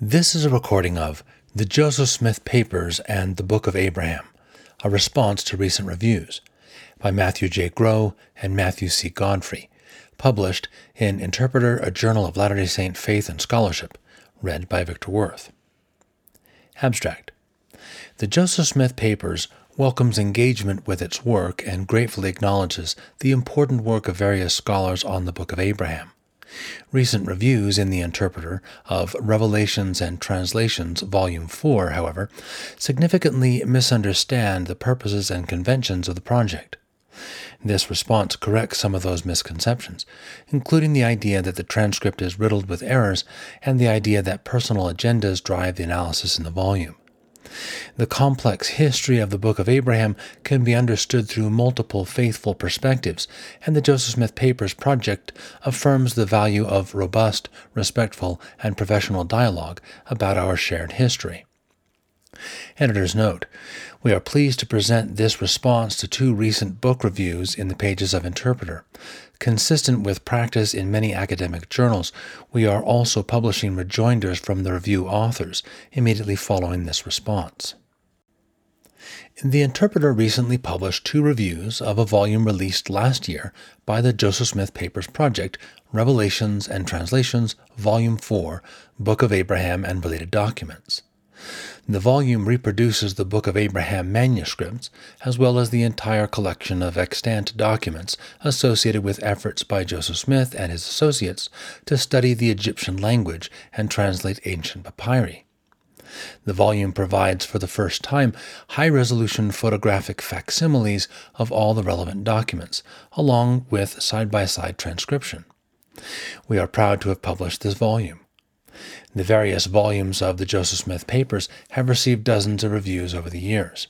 This is a recording of The Joseph Smith Papers and the Book of Abraham, a response to recent reviews by Matthew J. Grow and Matthew C. Godfrey, published in Interpreter, a Journal of Latter day Saint Faith and Scholarship, read by Victor Worth. Abstract The Joseph Smith Papers welcomes engagement with its work and gratefully acknowledges the important work of various scholars on the Book of Abraham. Recent reviews in The Interpreter of Revelations and Translations, Volume 4, however, significantly misunderstand the purposes and conventions of the project. This response corrects some of those misconceptions, including the idea that the transcript is riddled with errors and the idea that personal agendas drive the analysis in the volume. The complex history of the Book of Abraham can be understood through multiple faithful perspectives, and the Joseph Smith Papers project affirms the value of robust, respectful, and professional dialogue about our shared history. Editor's note We are pleased to present this response to two recent book reviews in the pages of Interpreter. Consistent with practice in many academic journals, we are also publishing rejoinders from the review authors immediately following this response. The Interpreter recently published two reviews of a volume released last year by the Joseph Smith Papers Project, Revelations and Translations, Volume 4, Book of Abraham and Related Documents. The volume reproduces the Book of Abraham manuscripts, as well as the entire collection of extant documents associated with efforts by Joseph Smith and his associates to study the Egyptian language and translate ancient papyri. The volume provides for the first time high resolution photographic facsimiles of all the relevant documents, along with side by side transcription. We are proud to have published this volume. The various volumes of the Joseph Smith papers have received dozens of reviews over the years.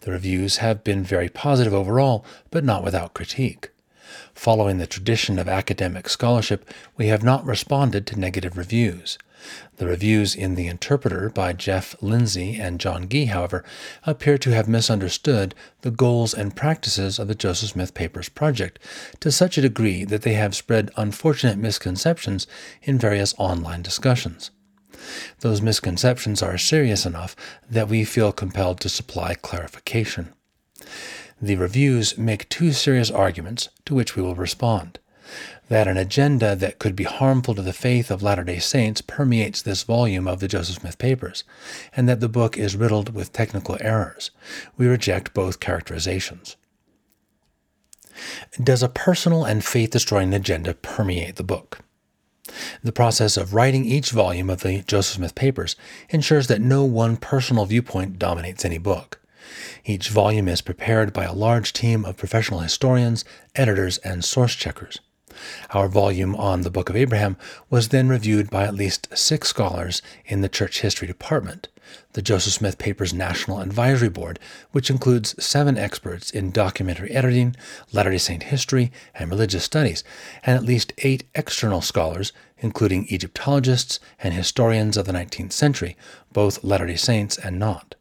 The reviews have been very positive overall, but not without critique. Following the tradition of academic scholarship, we have not responded to negative reviews. The reviews in The Interpreter by Jeff Lindsay and John Gee, however, appear to have misunderstood the goals and practices of the Joseph Smith Papers project to such a degree that they have spread unfortunate misconceptions in various online discussions. Those misconceptions are serious enough that we feel compelled to supply clarification. The reviews make two serious arguments to which we will respond that an agenda that could be harmful to the faith of Latter day Saints permeates this volume of the Joseph Smith Papers, and that the book is riddled with technical errors. We reject both characterizations. Does a personal and faith destroying agenda permeate the book? The process of writing each volume of the Joseph Smith Papers ensures that no one personal viewpoint dominates any book. Each volume is prepared by a large team of professional historians, editors, and source checkers. Our volume on the Book of Abraham was then reviewed by at least six scholars in the Church History Department, the Joseph Smith Papers National Advisory Board, which includes seven experts in documentary editing, Latter day Saint history, and religious studies, and at least eight external scholars, including Egyptologists and historians of the 19th century, both Latter day Saints and not.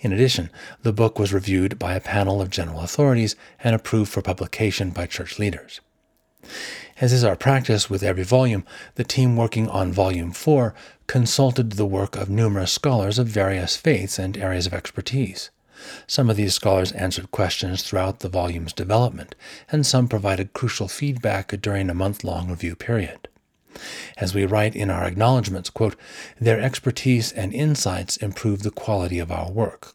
In addition, the book was reviewed by a panel of general authorities and approved for publication by church leaders. As is our practice with every volume, the team working on Volume 4 consulted the work of numerous scholars of various faiths and areas of expertise. Some of these scholars answered questions throughout the volume's development, and some provided crucial feedback during a month long review period. As we write in our acknowledgments, quote, their expertise and insights improve the quality of our work.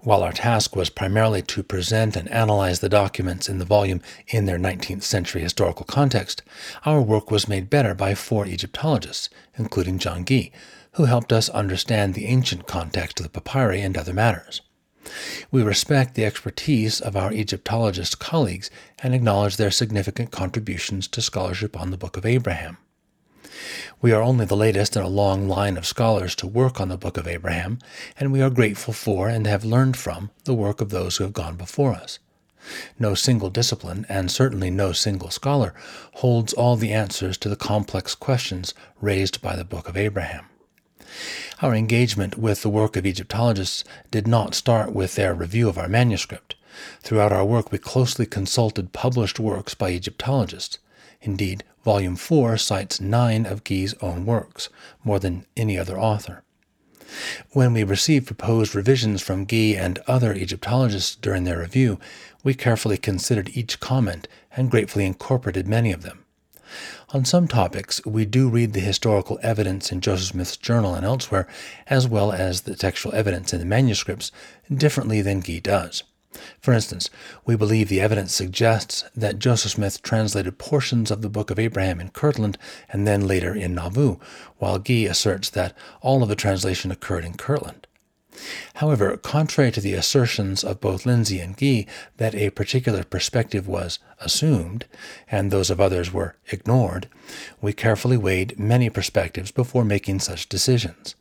While our task was primarily to present and analyze the documents in the volume in their 19th century historical context, our work was made better by four Egyptologists, including John Gee, who helped us understand the ancient context of the papyri and other matters. We respect the expertise of our Egyptologist colleagues and acknowledge their significant contributions to scholarship on the Book of Abraham. We are only the latest in a long line of scholars to work on the Book of Abraham, and we are grateful for and have learned from the work of those who have gone before us. No single discipline, and certainly no single scholar, holds all the answers to the complex questions raised by the Book of Abraham. Our engagement with the work of Egyptologists did not start with their review of our manuscript. Throughout our work, we closely consulted published works by Egyptologists. Indeed, Volume 4 cites nine of Guy's own works, more than any other author. When we received proposed revisions from Guy and other Egyptologists during their review, we carefully considered each comment and gratefully incorporated many of them. On some topics, we do read the historical evidence in Joseph Smith's journal and elsewhere, as well as the textual evidence in the manuscripts, differently than Guy does. For instance, we believe the evidence suggests that Joseph Smith translated portions of the Book of Abraham in Kirtland and then later in Nauvoo, while Guy asserts that all of the translation occurred in Kirtland. However, contrary to the assertions of both Lindsay and Guy that a particular perspective was assumed and those of others were ignored, we carefully weighed many perspectives before making such decisions,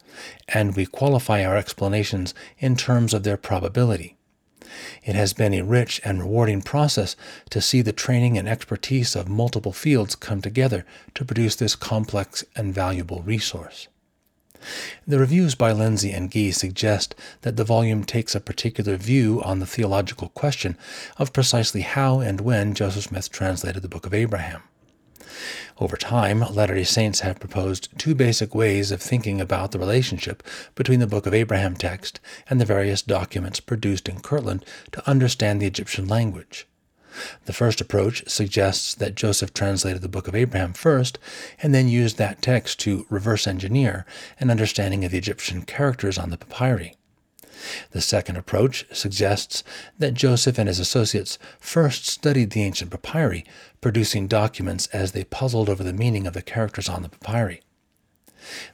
and we qualify our explanations in terms of their probability. It has been a rich and rewarding process to see the training and expertise of multiple fields come together to produce this complex and valuable resource. The reviews by Lindsay and Gee suggest that the volume takes a particular view on the theological question of precisely how and when Joseph Smith translated the Book of Abraham. Over time, Latter day Saints have proposed two basic ways of thinking about the relationship between the Book of Abraham text and the various documents produced in Kirtland to understand the Egyptian language. The first approach suggests that Joseph translated the Book of Abraham first and then used that text to reverse engineer an understanding of the Egyptian characters on the papyri. The second approach suggests that Joseph and his associates first studied the ancient papyri, producing documents as they puzzled over the meaning of the characters on the papyri.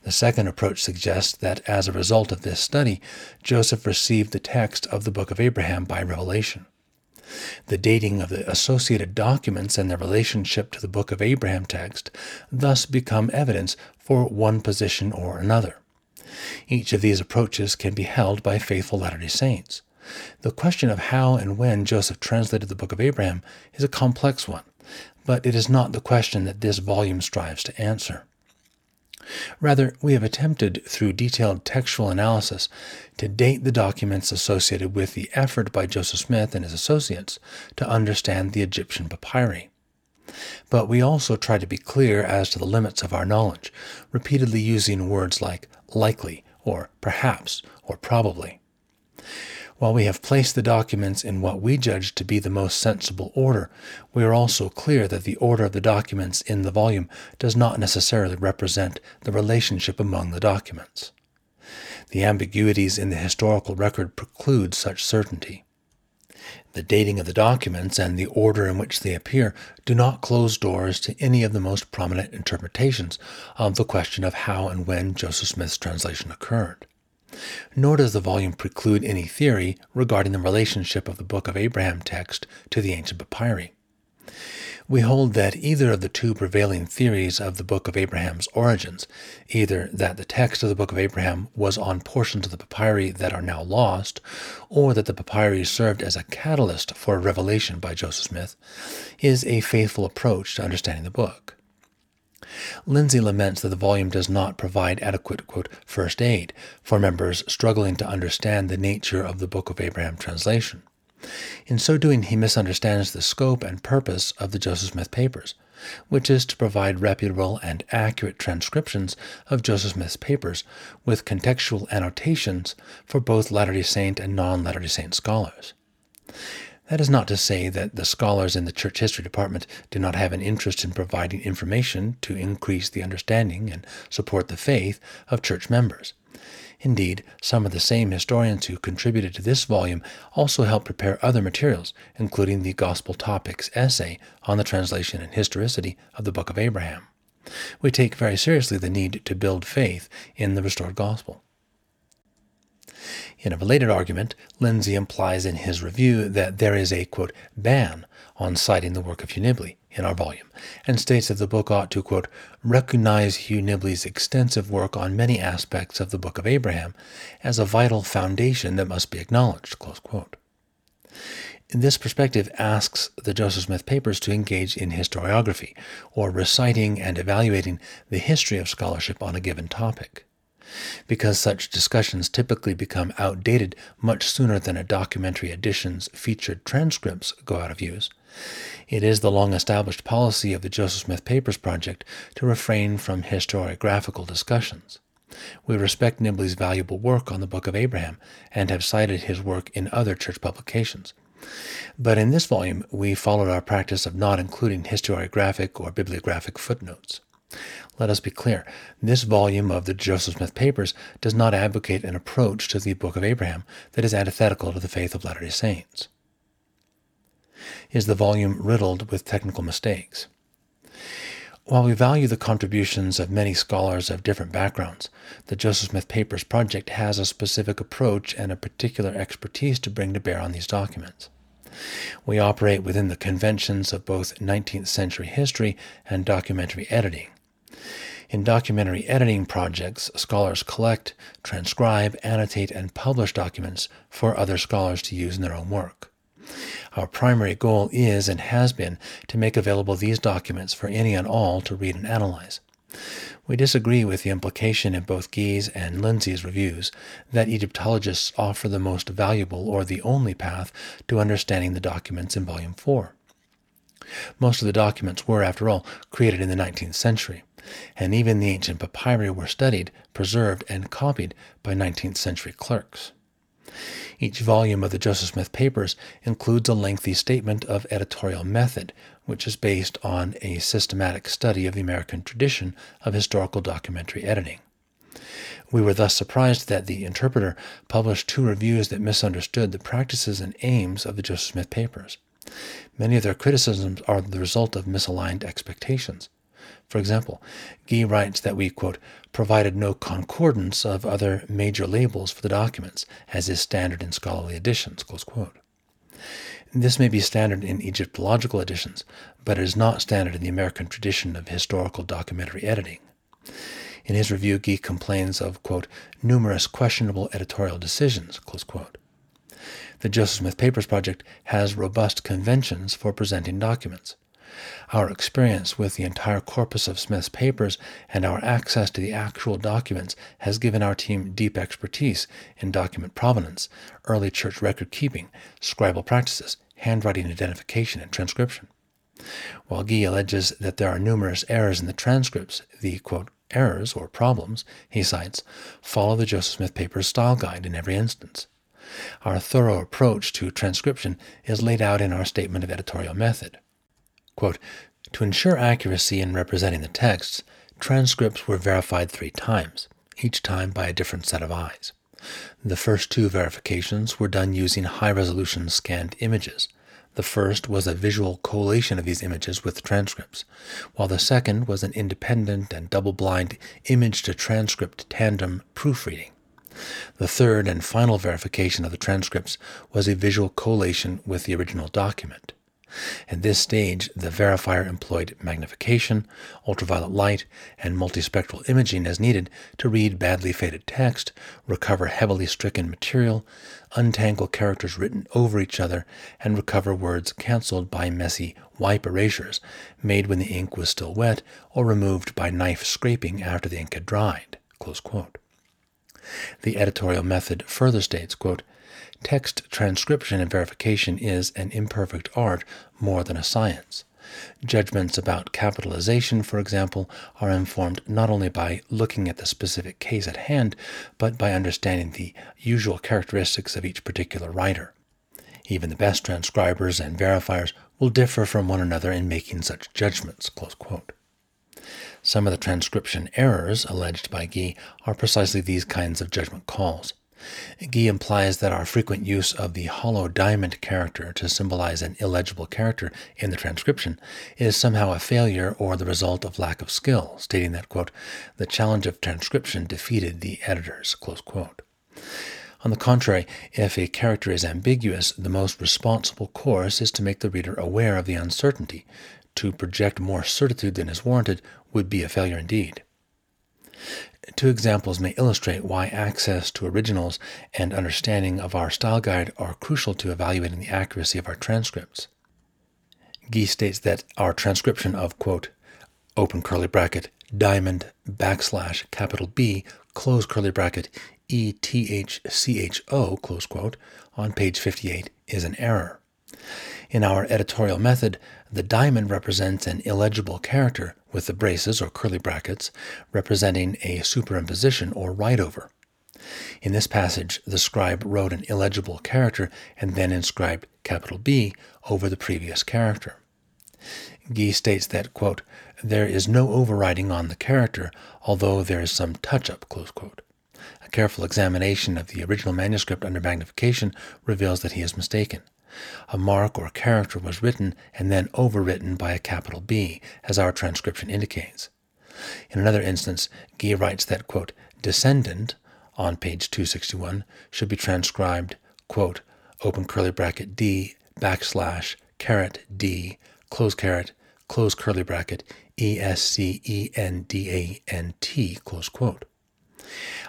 The second approach suggests that as a result of this study, Joseph received the text of the Book of Abraham by revelation. The dating of the associated documents and their relationship to the Book of Abraham text thus become evidence for one position or another. Each of these approaches can be held by faithful Latter day Saints. The question of how and when Joseph translated the Book of Abraham is a complex one, but it is not the question that this volume strives to answer. Rather, we have attempted, through detailed textual analysis, to date the documents associated with the effort by Joseph Smith and his associates to understand the Egyptian papyri. But we also try to be clear as to the limits of our knowledge, repeatedly using words like likely, or perhaps, or probably. While we have placed the documents in what we judge to be the most sensible order, we are also clear that the order of the documents in the volume does not necessarily represent the relationship among the documents. The ambiguities in the historical record preclude such certainty. The dating of the documents and the order in which they appear do not close doors to any of the most prominent interpretations of the question of how and when Joseph Smith's translation occurred. Nor does the volume preclude any theory regarding the relationship of the Book of Abraham text to the ancient papyri. We hold that either of the two prevailing theories of the Book of Abraham's origins, either that the text of the Book of Abraham was on portions of the papyri that are now lost, or that the papyri served as a catalyst for a revelation by Joseph Smith, is a faithful approach to understanding the book. Lindsay laments that the volume does not provide adequate, quote, first aid for members struggling to understand the nature of the Book of Abraham translation. In so doing, he misunderstands the scope and purpose of the Joseph Smith papers, which is to provide reputable and accurate transcriptions of Joseph Smith's papers with contextual annotations for both Latter day Saint and non Latter day Saint scholars. That is not to say that the scholars in the church history department do not have an interest in providing information to increase the understanding and support the faith of church members. Indeed, some of the same historians who contributed to this volume also helped prepare other materials, including the Gospel Topics essay on the translation and historicity of the Book of Abraham. We take very seriously the need to build faith in the restored gospel. In a related argument, Lindsay implies in his review that there is a, quote, ban on citing the work of Hugh Nibley in our volume, and states that the book ought to, quote, recognize Hugh Nibley's extensive work on many aspects of the Book of Abraham as a vital foundation that must be acknowledged, close quote. This perspective asks the Joseph Smith papers to engage in historiography, or reciting and evaluating the history of scholarship on a given topic. Because such discussions typically become outdated much sooner than a documentary edition's featured transcripts go out of use, it is the long established policy of the Joseph Smith Papers Project to refrain from historiographical discussions. We respect Nibley's valuable work on the Book of Abraham and have cited his work in other church publications. But in this volume, we followed our practice of not including historiographic or bibliographic footnotes. Let us be clear this volume of the Joseph Smith Papers does not advocate an approach to the Book of Abraham that is antithetical to the faith of Latter day Saints. Is the volume riddled with technical mistakes? While we value the contributions of many scholars of different backgrounds, the Joseph Smith Papers Project has a specific approach and a particular expertise to bring to bear on these documents. We operate within the conventions of both 19th century history and documentary editing. In documentary editing projects, scholars collect, transcribe, annotate, and publish documents for other scholars to use in their own work. Our primary goal is and has been to make available these documents for any and all to read and analyze. We disagree with the implication in both Gee's and Lindsay's reviews that Egyptologists offer the most valuable or the only path to understanding the documents in Volume 4. Most of the documents were, after all, created in the 19th century, and even the ancient papyri were studied, preserved, and copied by 19th century clerks. Each volume of the Joseph Smith Papers includes a lengthy statement of editorial method, which is based on a systematic study of the American tradition of historical documentary editing. We were thus surprised that the interpreter published two reviews that misunderstood the practices and aims of the Joseph Smith Papers. Many of their criticisms are the result of misaligned expectations. For example, Gee writes that we, quote, provided no concordance of other major labels for the documents, as is standard in scholarly editions, close quote. This may be standard in Egyptological editions, but it is not standard in the American tradition of historical documentary editing. In his review, Gee complains of, quote, numerous questionable editorial decisions, close quote. The Joseph Smith Papers Project has robust conventions for presenting documents. Our experience with the entire corpus of Smith's papers and our access to the actual documents has given our team deep expertise in document provenance, early church record keeping, scribal practices, handwriting identification, and transcription. While Gee alleges that there are numerous errors in the transcripts, the quote, errors or problems he cites follow the Joseph Smith Papers style guide in every instance. Our thorough approach to transcription is laid out in our statement of editorial method. Quote, to ensure accuracy in representing the texts, transcripts were verified three times, each time by a different set of eyes. The first two verifications were done using high resolution scanned images. The first was a visual collation of these images with transcripts, while the second was an independent and double blind image to transcript tandem proofreading. The third and final verification of the transcripts was a visual collation with the original document. At this stage, the verifier employed magnification, ultraviolet light, and multispectral imaging as needed to read badly faded text, recover heavily stricken material, untangle characters written over each other, and recover words cancelled by messy wipe erasures made when the ink was still wet or removed by knife scraping after the ink had dried. The editorial method further states, quote, Text transcription and verification is an imperfect art more than a science. Judgments about capitalization, for example, are informed not only by looking at the specific case at hand, but by understanding the usual characteristics of each particular writer. Even the best transcribers and verifiers will differ from one another in making such judgments. Some of the transcription errors alleged by Gee are precisely these kinds of judgment calls. Gee implies that our frequent use of the hollow diamond character to symbolize an illegible character in the transcription is somehow a failure or the result of lack of skill, stating that, quote, the challenge of transcription defeated the editors, On the contrary, if a character is ambiguous, the most responsible course is to make the reader aware of the uncertainty. To project more certitude than is warranted would be a failure indeed. Two examples may illustrate why access to originals and understanding of our style guide are crucial to evaluating the accuracy of our transcripts. Gee states that our transcription of, quote, open curly bracket, diamond, backslash, capital B, close curly bracket, ETHCHO, close quote, on page 58 is an error. In our editorial method, the diamond represents an illegible character with the braces or curly brackets representing a superimposition or write over. In this passage, the scribe wrote an illegible character and then inscribed capital B over the previous character. Gee states that, quote, there is no overriding on the character, although there is some touch up. A careful examination of the original manuscript under magnification reveals that he is mistaken. A mark or character was written and then overwritten by a capital B, as our transcription indicates. In another instance, Gee writes that, quote, descendant on page 261 should be transcribed, quote, open curly bracket D backslash caret D close caret close curly bracket E S C E N D A N T close quote.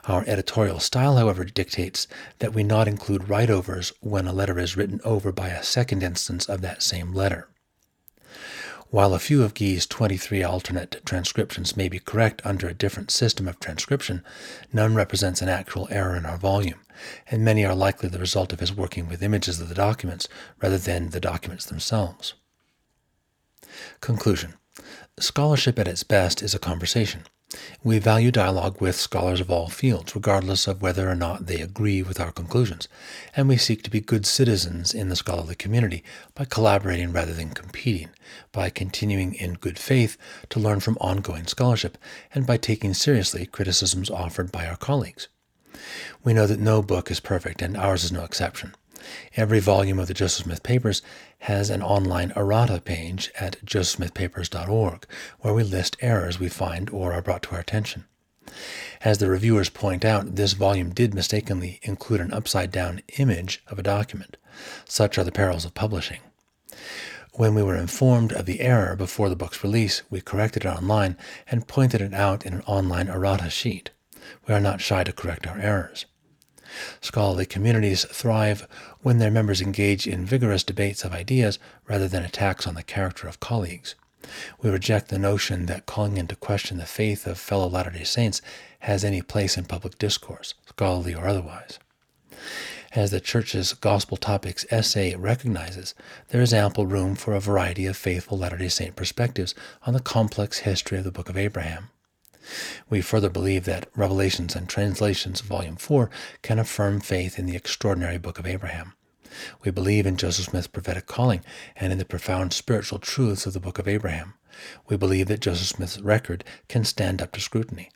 Our editorial style, however, dictates that we not include write-overs when a letter is written over by a second instance of that same letter. While a few of Gee's 23 alternate transcriptions may be correct under a different system of transcription, none represents an actual error in our volume, and many are likely the result of his working with images of the documents rather than the documents themselves. Conclusion Scholarship at its best is a conversation. We value dialogue with scholars of all fields, regardless of whether or not they agree with our conclusions, and we seek to be good citizens in the scholarly community by collaborating rather than competing, by continuing in good faith to learn from ongoing scholarship, and by taking seriously criticisms offered by our colleagues. We know that no book is perfect, and ours is no exception. Every volume of the Joseph Smith Papers has an online errata page at josephsmithpapers.org, where we list errors we find or are brought to our attention. As the reviewers point out, this volume did mistakenly include an upside down image of a document. Such are the perils of publishing. When we were informed of the error before the book's release, we corrected it online and pointed it out in an online errata sheet. We are not shy to correct our errors. Scholarly communities thrive when their members engage in vigorous debates of ideas rather than attacks on the character of colleagues. We reject the notion that calling into question the faith of fellow Latter day Saints has any place in public discourse, scholarly or otherwise. As the Church's Gospel Topics essay recognizes, there is ample room for a variety of faithful Latter day Saint perspectives on the complex history of the Book of Abraham. We further believe that Revelations and Translations, Volume 4, can affirm faith in the extraordinary book of Abraham. We believe in Joseph Smith's prophetic calling and in the profound spiritual truths of the book of Abraham. We believe that Joseph Smith's record can stand up to scrutiny.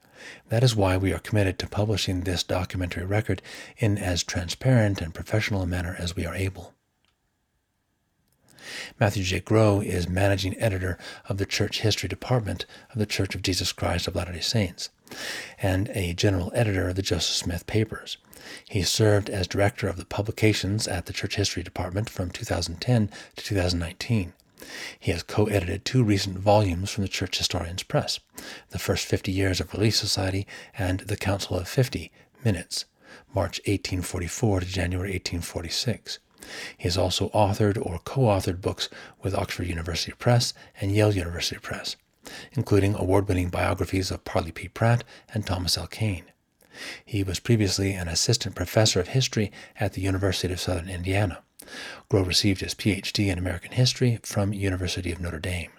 That is why we are committed to publishing this documentary record in as transparent and professional a manner as we are able. Matthew J. Grow is managing editor of the Church History Department of the Church of Jesus Christ of Latter day Saints and a general editor of the Joseph Smith Papers. He served as director of the publications at the Church History Department from 2010 to 2019. He has co edited two recent volumes from the Church Historians Press The First Fifty Years of Relief Society and The Council of Fifty Minutes, March 1844 to January 1846. He has also authored or co authored books with Oxford University Press and Yale University Press, including award winning biographies of Parley P. Pratt and Thomas L. Kane. He was previously an assistant professor of history at the University of Southern Indiana. Grow received his PhD in American history from University of Notre Dame.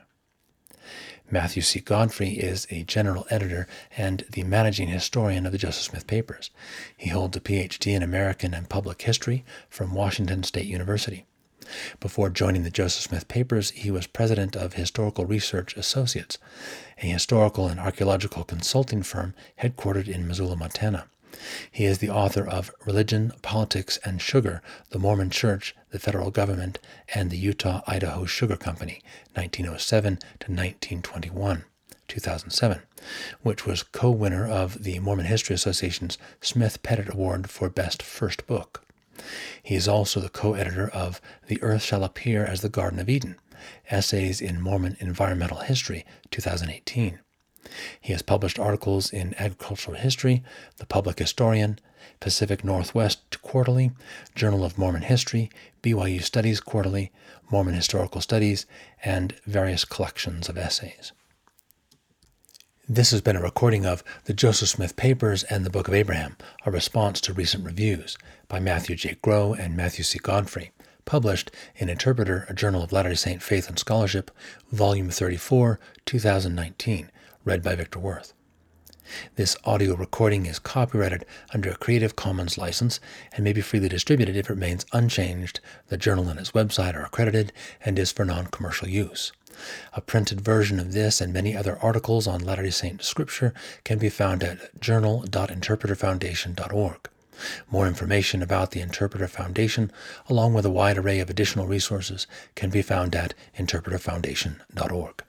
Matthew C. Godfrey is a general editor and the managing historian of the Joseph Smith Papers. He holds a PhD in American and Public History from Washington State University. Before joining the Joseph Smith Papers, he was president of Historical Research Associates, a historical and archaeological consulting firm headquartered in Missoula, Montana. He is the author of Religion, Politics, and Sugar The Mormon Church, the Federal Government, and the Utah Idaho Sugar Company, 1907 to 1921. 2007, which was co winner of the Mormon History Association's Smith Pettit Award for Best First Book. He is also the co editor of The Earth Shall Appear as the Garden of Eden Essays in Mormon Environmental History, 2018. He has published articles in Agricultural History, The Public Historian, Pacific Northwest Quarterly, Journal of Mormon History, BYU Studies Quarterly, Mormon Historical Studies, and various collections of essays. This has been a recording of the Joseph Smith Papers and the Book of Abraham, a response to recent reviews by Matthew J. Grow and Matthew C. Godfrey, published in Interpreter, a Journal of Latter-day Saint Faith and Scholarship, Volume 34, 2019, read by Victor Worth. This audio recording is copyrighted under a Creative Commons license and may be freely distributed if it remains unchanged. The journal and its website are accredited and is for non commercial use. A printed version of this and many other articles on Latter day Saint scripture can be found at journal.interpreterfoundation.org. More information about the Interpreter Foundation, along with a wide array of additional resources, can be found at interpreterfoundation.org.